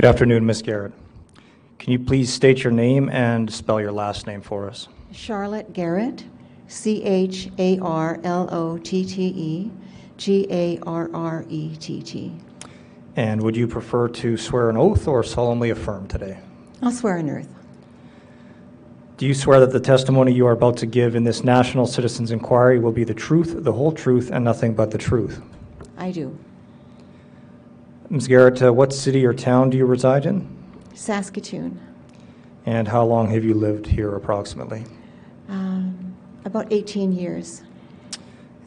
Good afternoon, Ms. Garrett. Can you please state your name and spell your last name for us? Charlotte Garrett, C H A R L O T T E G A R R E T T. And would you prefer to swear an oath or solemnly affirm today? I'll swear an oath. Do you swear that the testimony you are about to give in this National Citizens Inquiry will be the truth, the whole truth, and nothing but the truth? I do. Ms. Garrett, uh, what city or town do you reside in? Saskatoon. And how long have you lived here approximately? Um, about 18 years.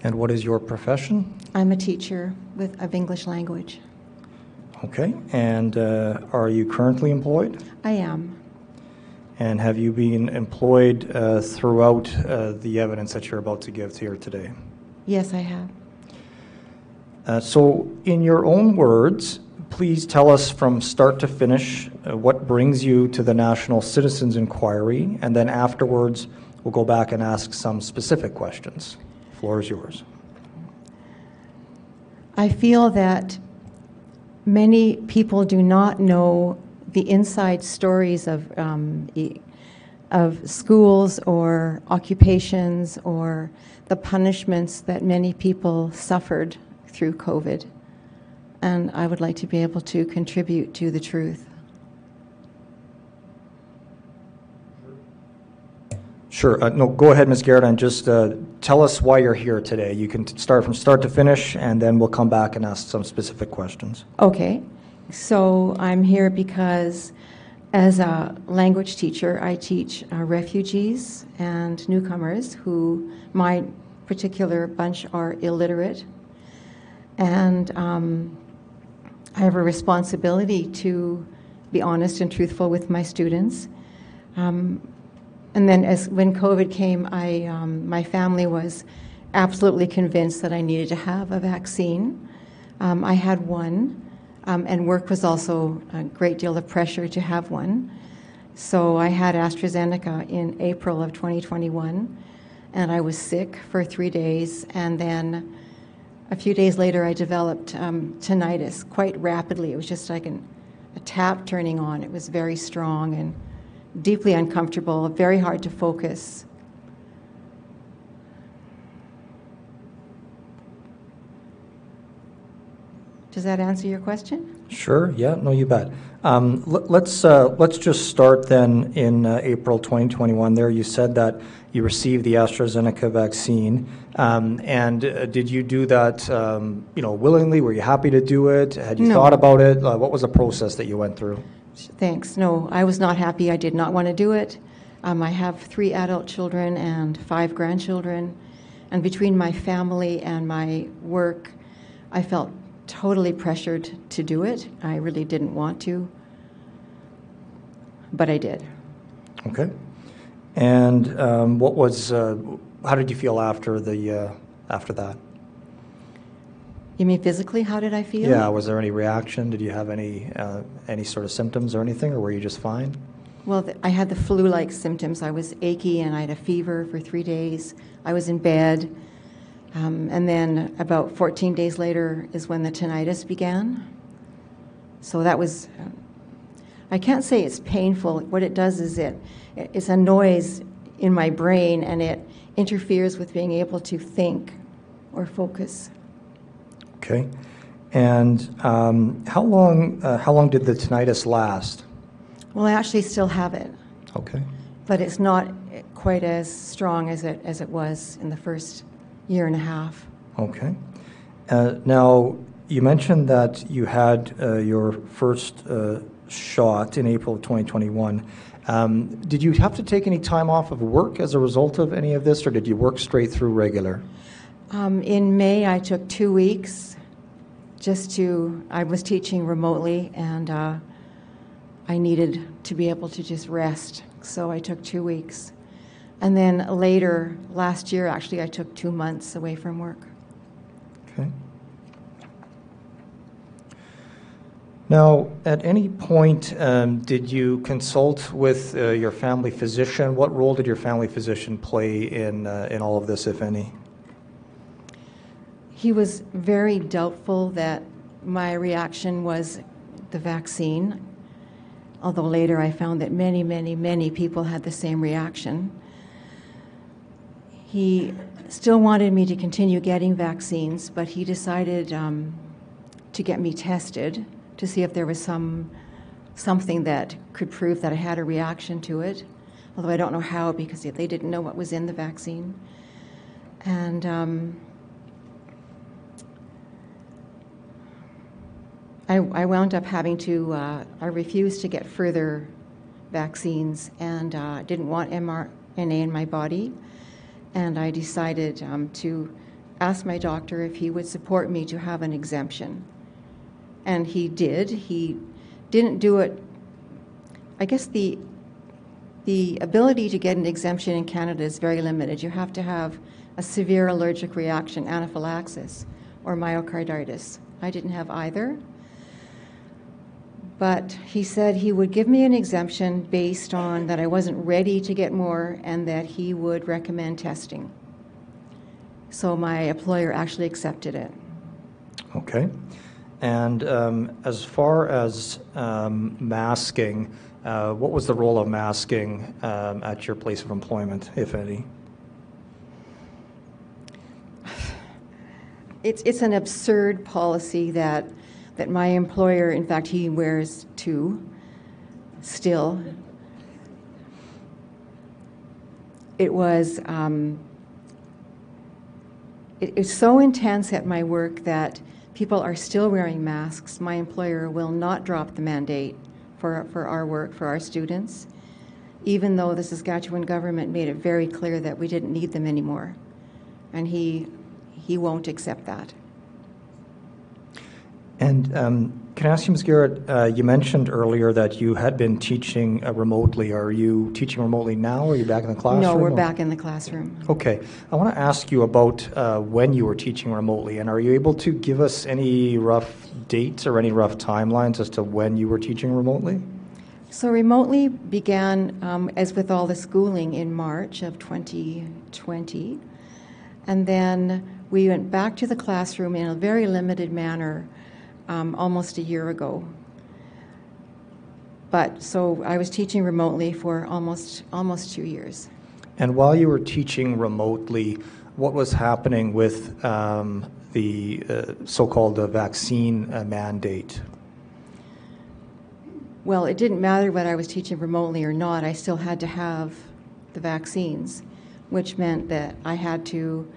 And what is your profession? I'm a teacher with, of English language. Okay. And uh, are you currently employed? I am. And have you been employed uh, throughout uh, the evidence that you're about to give here today? Yes, I have. Uh, so, in your own words, please tell us from start to finish uh, what brings you to the National Citizens Inquiry, and then afterwards, we'll go back and ask some specific questions. The floor is yours. I feel that many people do not know the inside stories of, um, of schools or occupations or the punishments that many people suffered through COVID. And I would like to be able to contribute to the truth. Sure. Uh, no, go ahead, Ms. Garrett, and just uh, tell us why you're here today. You can start from start to finish, and then we'll come back and ask some specific questions. Okay, so I'm here because as a language teacher, I teach uh, refugees and newcomers who, my particular bunch, are illiterate. And um, I have a responsibility to be honest and truthful with my students. Um, and then, as when COVID came, I um, my family was absolutely convinced that I needed to have a vaccine. Um, I had one, um, and work was also a great deal of pressure to have one. So I had AstraZeneca in April of 2021, and I was sick for three days, and then a few days later, I developed um, tinnitus quite rapidly. It was just like an, a tap turning on. It was very strong and deeply uncomfortable, very hard to focus. Does that answer your question? Sure. Yeah. No, you bet. Um, l- let's uh, let's just start then in uh, April 2021. There, you said that you received the AstraZeneca vaccine, um, and uh, did you do that? Um, you know, willingly? Were you happy to do it? Had you No. thought about it? Uh, what was the process that you went through? Thanks. No, I was not happy. I did not want to do it. Um, I have three adult children and five grandchildren. And between my family and my work, I felt totally pressured to do it. I really didn't want to, but I did. Okay. And um, what was? Uh, how did you feel after the uh, after that? You mean physically? How did I feel? Yeah. Was there any reaction? Did you have any uh, any sort of symptoms or anything, or were you just fine? Well, th- I had the flu like symptoms. I was achy and I had a fever for three days. I was in bed. Um, and then about 14 days later is when the tinnitus began. So that was, I can't say it's painful. What it does is it, it's a noise in my brain and it interferes with being able to think or focus. Okay. And um, how long uh, how long did the tinnitus last? Well, I actually still have it, Okay. but it's not quite as strong as it, as it was in the first year and a half. Okay. Uh, now you mentioned that you had uh, your first uh, shot in April of 2021. Um, did you have to take any time off of work as a result of any of this, or did you work straight through regular? Um, in May, I took two weeks just to, I was teaching remotely and uh, I needed to be able to just rest. So I took two weeks. And then later, last year, actually, I took two months away from work. Okay. Now, at any point, um, did you consult with uh, your family physician? What role did your family physician play in uh, in all of this, if any? He was very doubtful that my reaction was the vaccine. although later I found that many, many, many people had the same reaction. He still wanted me to continue getting vaccines, but he decided um, to get me tested to see if there was some something that could prove that I had a reaction to it. Although I don't know how because they didn't know what was in the vaccine. And um, I, I, wound up having to, uh, I refused to get further vaccines and uh, didn't want mRNA in my body. And I decided um, to ask my doctor if he would support me to have an exemption. And he did. He didn't do it. I guess the the ability to get an exemption in Canada is very limited. You have to have a severe allergic reaction, anaphylaxis, or myocarditis. I didn't have either. But he said he would give me an exemption based on that I wasn't ready to get more and that he would recommend testing. So my employer actually accepted it. Okay. And um, as far as um, masking, uh, what was the role of masking um, at your place of employment, if any? It's, it's an absurd policy that that my employer, in fact, he wears two still. It was um, it, it's so intense at my work that people are still wearing masks. My employer will not drop the mandate for, for our work, for our students, even though the Saskatchewan government made it very clear that we didn't need them anymore. And he, he won't accept that. And um, can I ask you, Ms. Garrett, uh, you mentioned earlier that you had been teaching uh, remotely. Are you teaching remotely now, or are you back in the classroom? No, we're or? back in the classroom. Okay. I want to ask you about uh, when you were teaching remotely, and are you able to give us any rough dates or any rough timelines as to when you were teaching remotely? So, remotely began, um, as with all the schooling, in March of 2020. And then we went back to the classroom in a very limited manner um, almost a year ago. But so I was teaching remotely for almost almost two years. And while you were teaching remotely, what was happening with um, the uh, so-called uh, vaccine uh, mandate? Well, it didn't matter whether I was teaching remotely or not. I still had to have the vaccines, which meant that I had to,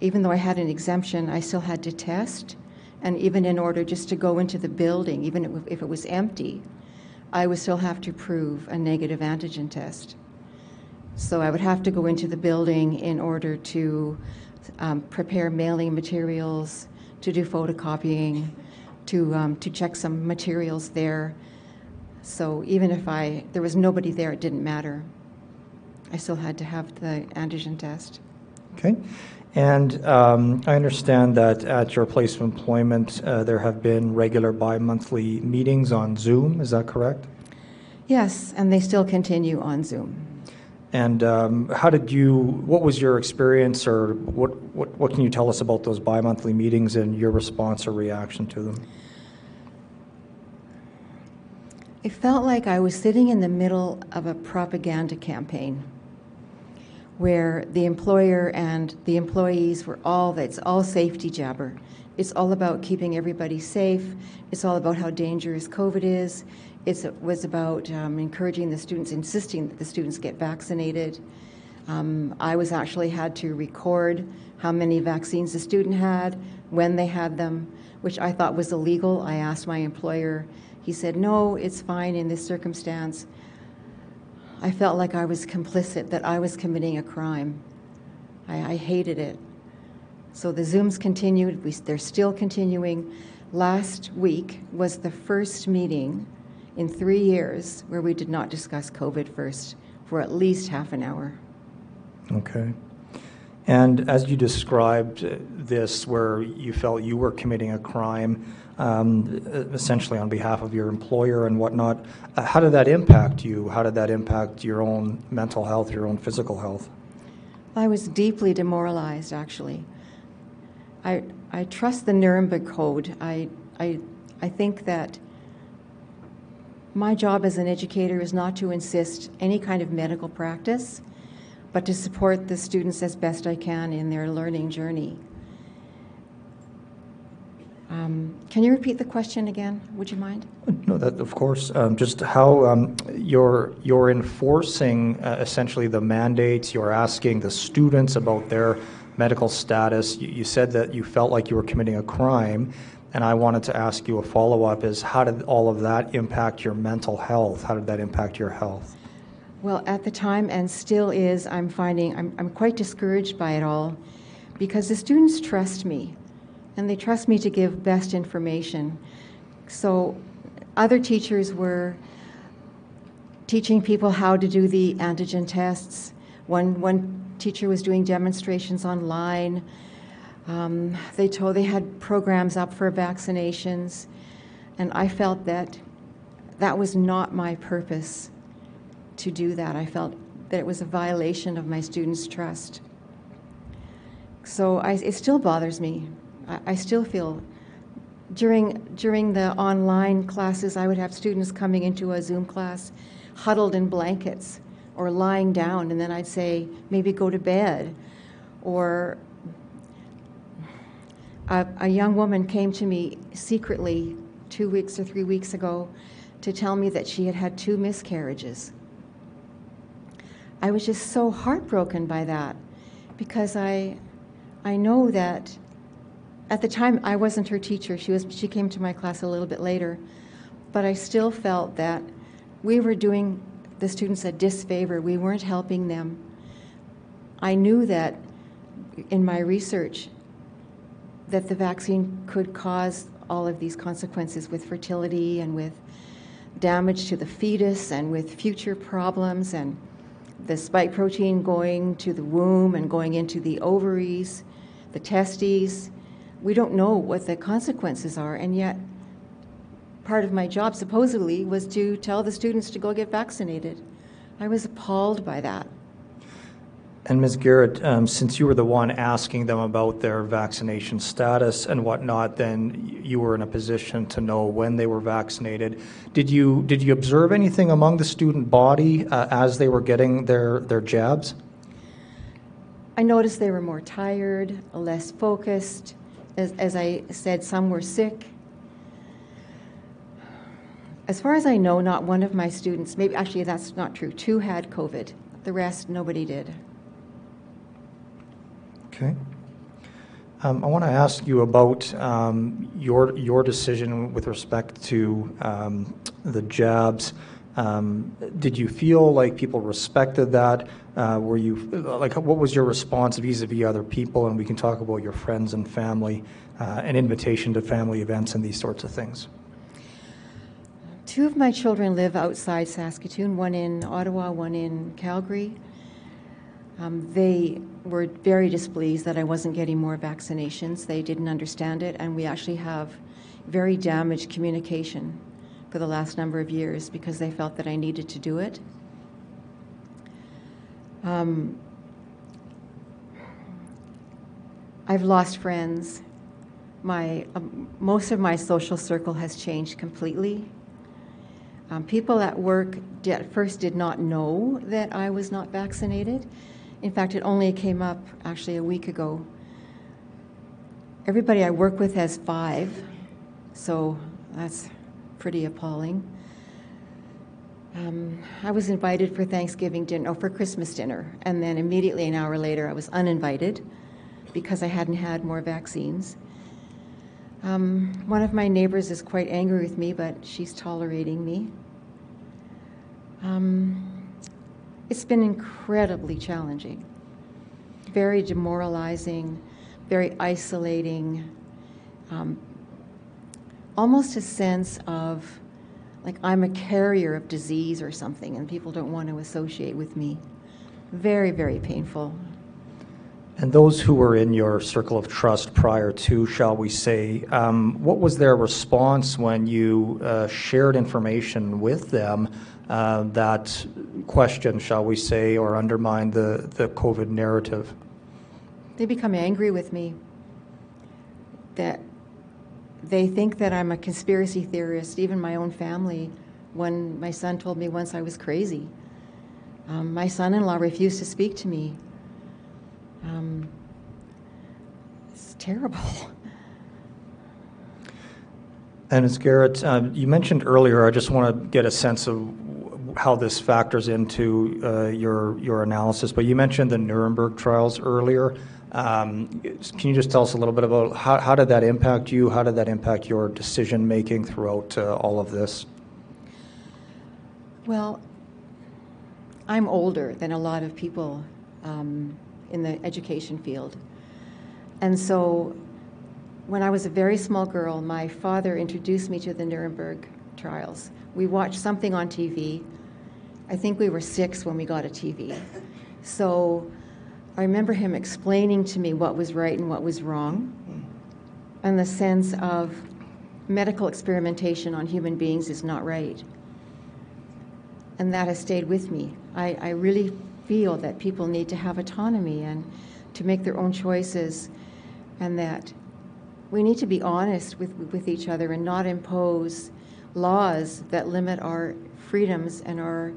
even though I had an exemption, I still had to test and even in order just to go into the building, even if it was empty, I would still have to prove a negative antigen test. So I would have to go into the building in order to um, prepare mailing materials, to do photocopying, to, um, to check some materials there. So even if I there was nobody there, it didn't matter. I still had to have the antigen test. Okay. And um, I understand that at your place of employment, uh, there have been regular bi monthly meetings on Zoom. Is that correct? Yes, and they still continue on Zoom. And um, how did you, what was your experience, or what, what, what can you tell us about those bi monthly meetings and your response or reaction to them? It felt like I was sitting in the middle of a propaganda campaign where the employer and the employees were all it's all safety jabber. It's all about keeping everybody safe. It's all about how dangerous COVID is. It's, it was about um, encouraging the students, insisting that the students get vaccinated. Um, I was actually had to record how many vaccines the student had, when they had them, which I thought was illegal. I asked my employer. He said, no, it's fine in this circumstance. I felt like I was complicit, that I was committing a crime. I, I hated it. So the Zooms continued, we, they're still continuing. Last week was the first meeting in three years where we did not discuss COVID first for at least half an hour. Okay. And as you described uh, this, where you felt you were committing a crime, um, essentially on behalf of your employer and whatnot. Uh, how did that impact you? How did that impact your own mental health, your own physical health? I was deeply demoralized, actually. I, I trust the Nuremberg Code. I, I, I think that My job as an educator is not to insist any kind of medical practice, but to support the students as best I can in their learning journey. Um, can you repeat the question again? Would you mind? No, that, of course. Um, Just how um, you're, you're enforcing uh, essentially the mandates, you're asking the students about their medical status. You you said that you felt like you were committing a crime, and I wanted to ask you a follow-up is how did all of that impact your mental health? How did that impact your health? Well, at the time, and still is, I'm finding I'm, I'm quite discouraged by it all because the students trust me and they trust me to give best information. So, other teachers were teaching people how to do the antigen tests. One, one teacher was doing demonstrations online. Um, they told they had programs up for vaccinations, and I felt that that was not my purpose to do that. I felt that it was a violation of my students' trust. So I, it still bothers me. I, I still feel during during the online classes, I would have students coming into a Zoom class huddled in blankets or lying down, and then I'd say maybe go to bed, or a, a young woman came to me secretly two weeks or three weeks ago to tell me that she had had two miscarriages. I was just so heartbroken by that because I, I know that at the time I wasn't her teacher. She was she came to my class a little bit later, but I still felt that we were doing the students a disfavor. We weren't helping them. I knew that in my research that the vaccine could cause all of these consequences with fertility and with damage to the fetus and with future problems and the spike protein going to the womb and going into the ovaries, the testes. We don't know what the consequences are, and yet part of my job supposedly was to tell the students to go get vaccinated. I was appalled by that. And Ms. Garrett, um, since you were the one asking them about their vaccination status and whatnot, then you were in a position to know when they were vaccinated. Did you did you observe anything among the student body uh, as they were getting their their jabs? I noticed they were more tired, less focused. As, as I said, some were sick. As far as I know, not one of my students, maybe actually that's not true, two had COVID. The rest, nobody did. Okay. Um, I want to ask you about um, your your decision with respect to um, the jabs. Um, did you feel like people respected that? Uh, were you like what was your response vis-a-vis other people? And we can talk about your friends and family, uh, an invitation to family events and these sorts of things. Two of my children live outside Saskatoon, one in Ottawa, one in Calgary. Um, they were very displeased that I wasn't getting more vaccinations. They didn't understand it, and we actually have very damaged communication for the last number of years because they felt that I needed to do it. Um, I've lost friends. My um, most of my social circle has changed completely. Um, people at work did, at first did not know that I was not vaccinated. In fact, it only came up actually a week ago. Everybody I work with has five, so that's pretty appalling. Um, I was invited for Thanksgiving dinner, or for Christmas dinner, and then immediately an hour later I was uninvited because I hadn't had more vaccines. Um, one of my neighbors is quite angry with me, but she's tolerating me. Um, it's been incredibly challenging, very demoralizing, very isolating, um, almost a sense of like I'm a carrier of disease or something, and people don't want to associate with me. Very, very painful. And those who were in your circle of trust prior to, shall we say, um, what was their response when you uh, shared information with them uh, that questioned, shall we say, or undermined the, the COVID narrative? They become angry with me. That they think that I'm a conspiracy theorist. Even my own family when my son told me once I was crazy. Um, my son in law refused to speak to me. Um, it's terrible. And Ms. Garrett, um, you mentioned earlier, I just want to get a sense of how this factors into uh, your your analysis, but you mentioned the Nuremberg trials earlier. Um, Can you just tell us a little bit about how did that impact you? How did that impact your decision-making throughout uh, all of this? Well, I'm older than a lot of people um, in the education field. And so when I was a very small girl, my father introduced me to the Nuremberg trials. We watched something on TV. I think we were six when we got a TV. So I remember him explaining to me what was right and what was wrong, and the sense of medical experimentation on human beings is not right. And that has stayed with me. I, I really feel that people need to have autonomy and to make their own choices, and that we need to be honest with, with each other and not impose laws that limit our freedoms and our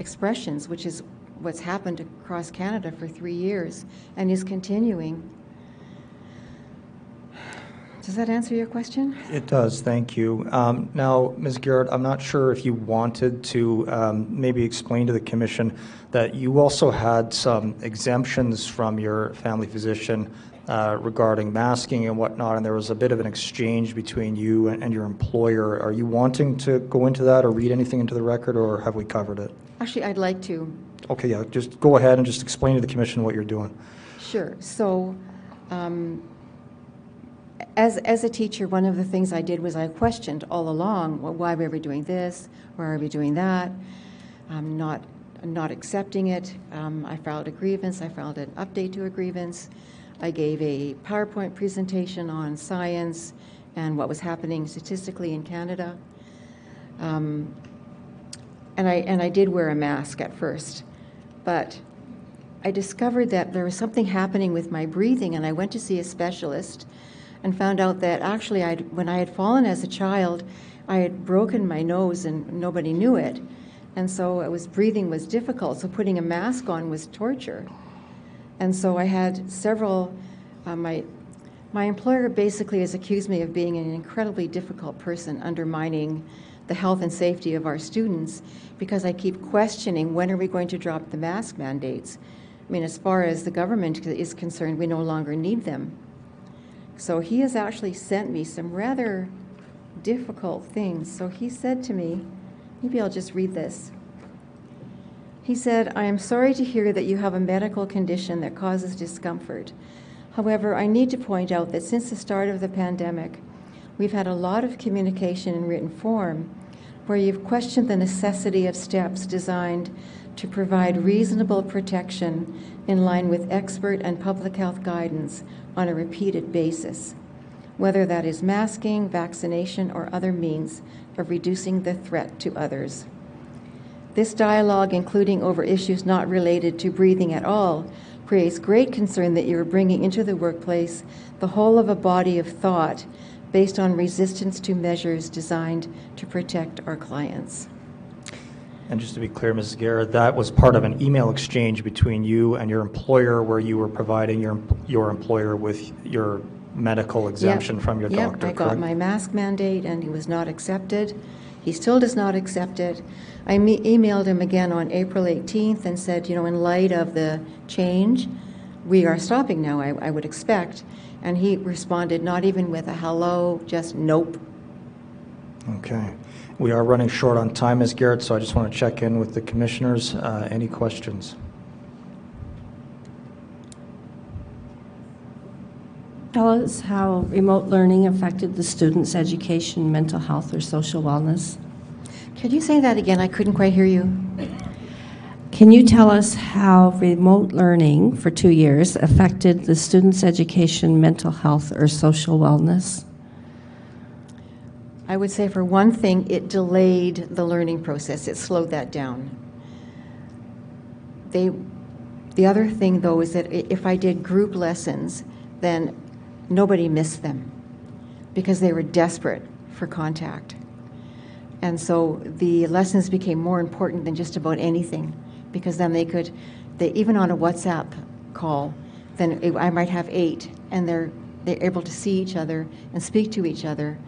expressions, which is what's happened across Canada for three years and is continuing. Does that answer your question? It does, thank you. Um, Now, Ms. Garrett, I'm not sure if you wanted to um, maybe explain to the commission that you also had some exemptions from your family physician uh, regarding masking and whatnot, and there was a bit of an exchange between you and and your employer. Are you wanting to go into that or read anything into the record, or have we covered it? Actually, I'd like to. Okay, yeah, just go ahead and just explain to the commission what you're doing. Sure. So, um, as, as a teacher, one of the things I did was I questioned all along well, why were we doing this? Why are we doing that? I'm not, not accepting it. Um, I filed a grievance. I filed an update to a grievance. I gave a PowerPoint presentation on science and what was happening statistically in Canada. Um, and, I, and I did wear a mask at first, but I discovered that there was something happening with my breathing, and I went to see a specialist and found out that actually, I'd, when I had fallen as a child, I had broken my nose and nobody knew it. And so it was breathing was difficult, so putting a mask on was torture. And so I had several, uh, my, my employer basically has accused me of being an incredibly difficult person, undermining the health and safety of our students because I keep questioning when are we going to drop the mask mandates. I mean, as far as the government is concerned, we no longer need them. So he has actually sent me some rather difficult things. So he said to me, maybe I'll just read this. He said, I am sorry to hear that you have a medical condition that causes discomfort. However, I need to point out that since the start of the pandemic, we've had a lot of communication in written form where you've questioned the necessity of steps designed to provide reasonable protection in line with expert and public health guidance on a repeated basis, whether that is masking, vaccination, or other means of reducing the threat to others. This dialogue, including over issues not related to breathing at all, creates great concern that you are bringing into the workplace the whole of a body of thought based on resistance to measures designed to protect our clients. And just to be clear, Mrs. Garrett, that was part of an email exchange between you and your employer where you were providing your, your employer with your medical exemption Yep. from your Yep, doctor, I got my mask mandate and he was not accepted. He still does not accept it. I me- emailed him again on April 18th and said, you know, in light of the change, we are stopping now, I, I would expect. And he responded not even with a hello, just nope. Okay. We are running short on time, Ms. Garrett, so I just want to check in with the commissioners. Uh, Any questions? Tell us how remote learning affected the students' education, mental health, or social wellness. Could you say that again? I couldn't quite hear you. Can you tell us how remote learning for two years affected the students' education, mental health, or social wellness? I would say, for one thing, it delayed the learning process, it slowed that down. They, the other thing, though, is that if I did group lessons, then nobody missed them because they were desperate for contact. And so the lessons became more important than just about anything because then they could, they, even on a WhatsApp call, then I might have eight and they're, they're able to see each other and speak to each other.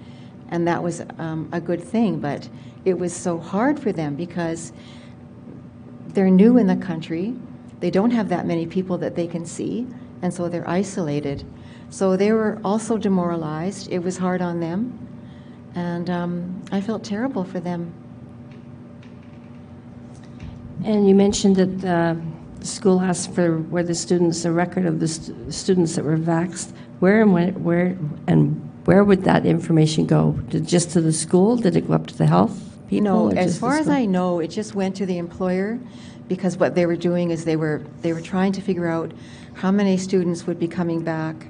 And that was um, a good thing, but it was so hard for them because they're new in the country. They don't have that many people that they can see, and so they're isolated. So they were also demoralized. It was hard on them, and um, I felt terrible for them. And you mentioned that the school asked for where the students, a record of the st- students that were vaxxed. Where and when, where and where would that information go? Did, just to the school? Did it go up to the health people? No, as far as? I know, it just went to the employer because what they were doing is they were they were trying to figure out how many students would be coming back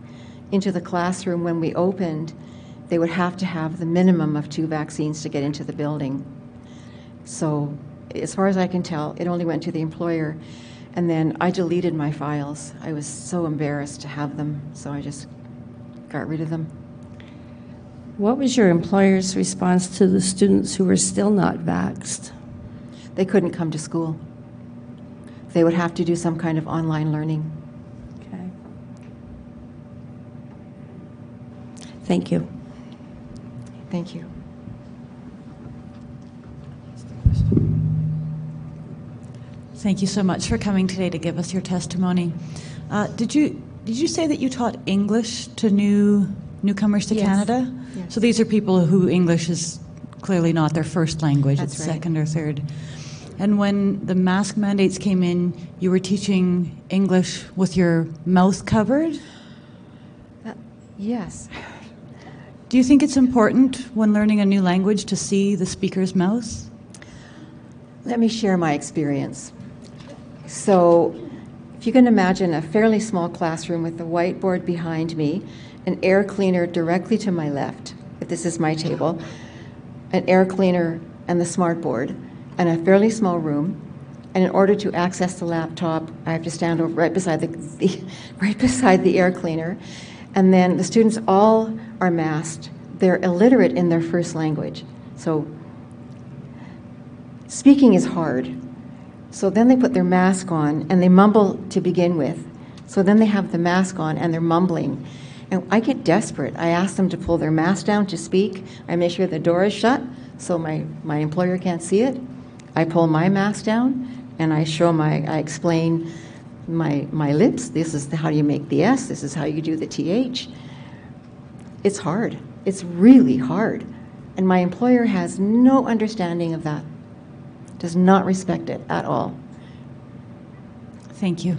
into the classroom when we opened. They would have to have the minimum of two vaccines to get into the building. So, as far as I can tell, it only went to the employer. And then I deleted my files. I was so embarrassed to have them, so I just got rid of them. What was your employer's response to the students who were still not vaxxed? They couldn't come to school. They would have to do some kind of online learning. Okay. Thank you. Thank you. Thank you so much for coming today to give us your testimony. Uh, did you did you say that you taught English to new newcomers to Yes. Canada? Yes. So these are people who English is clearly not their first language; That's it's right. second or third. And when the mask mandates came in, you were teaching English with your mouth covered. Yes. Do you think it's important when learning a new language to see the speaker's mouth? Let me share my experience. So, if you can imagine a fairly small classroom with a whiteboard behind me, an air cleaner directly to my left, if this is my table, an air cleaner and the smart board, and a fairly small room. And in order to access the laptop, I have to stand over right beside the, the right beside the air cleaner. And then the students all are masked. They're illiterate in their first language. So speaking is hard. So then they put their mask on and they mumble to begin with. So then they have the mask on and they're mumbling. And I get desperate. I ask them to pull their mask down to speak. I make sure the door is shut so my, my employer can't see it. I pull my mask down and I show my, I explain my, my lips. This is how you make the S, this is how you do the TH. It's hard. It's really hard. And my employer has no understanding of that does not respect it at all. Thank you.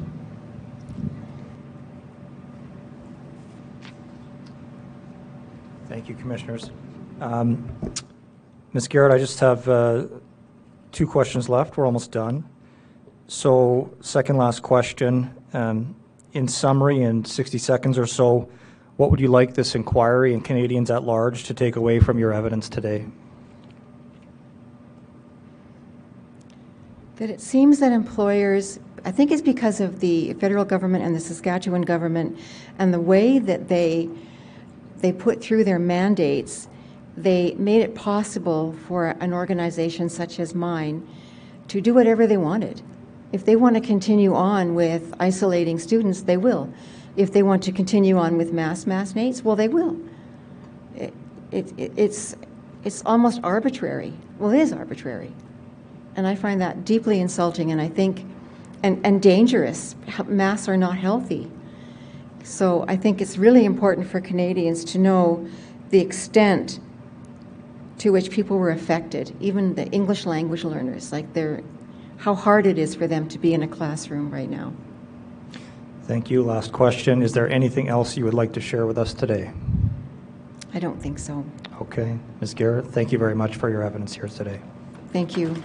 Thank you, Commissioners. Um, Ms. Garrett, I just have uh, two questions left. We're almost done. So, second last question. um, In summary, in 60 seconds or so, what would you like this inquiry and Canadians at large to take away from your evidence today? That it seems that employers, I think it's because of the federal government and the Saskatchewan government and the way that they they put through their mandates, they made it possible for an organization such as mine to do whatever they wanted. If they want to continue on with isolating students, they will. If they want to continue on with mass mass nates, well, they will. It, it, it- it's, it's almost arbitrary. Well, it is arbitrary. And I find that deeply insulting and I think, and, and dangerous. Masks are not healthy. So I think it's really important for Canadians to know the extent to which people were affected, even the English language learners, like they're, how hard it is for them to be in a classroom right now. Thank you. Last question. Is there anything else you would like to share with us today? I don't think so. Okay. Ms. Garrett, thank you very much for your evidence here today. Thank you.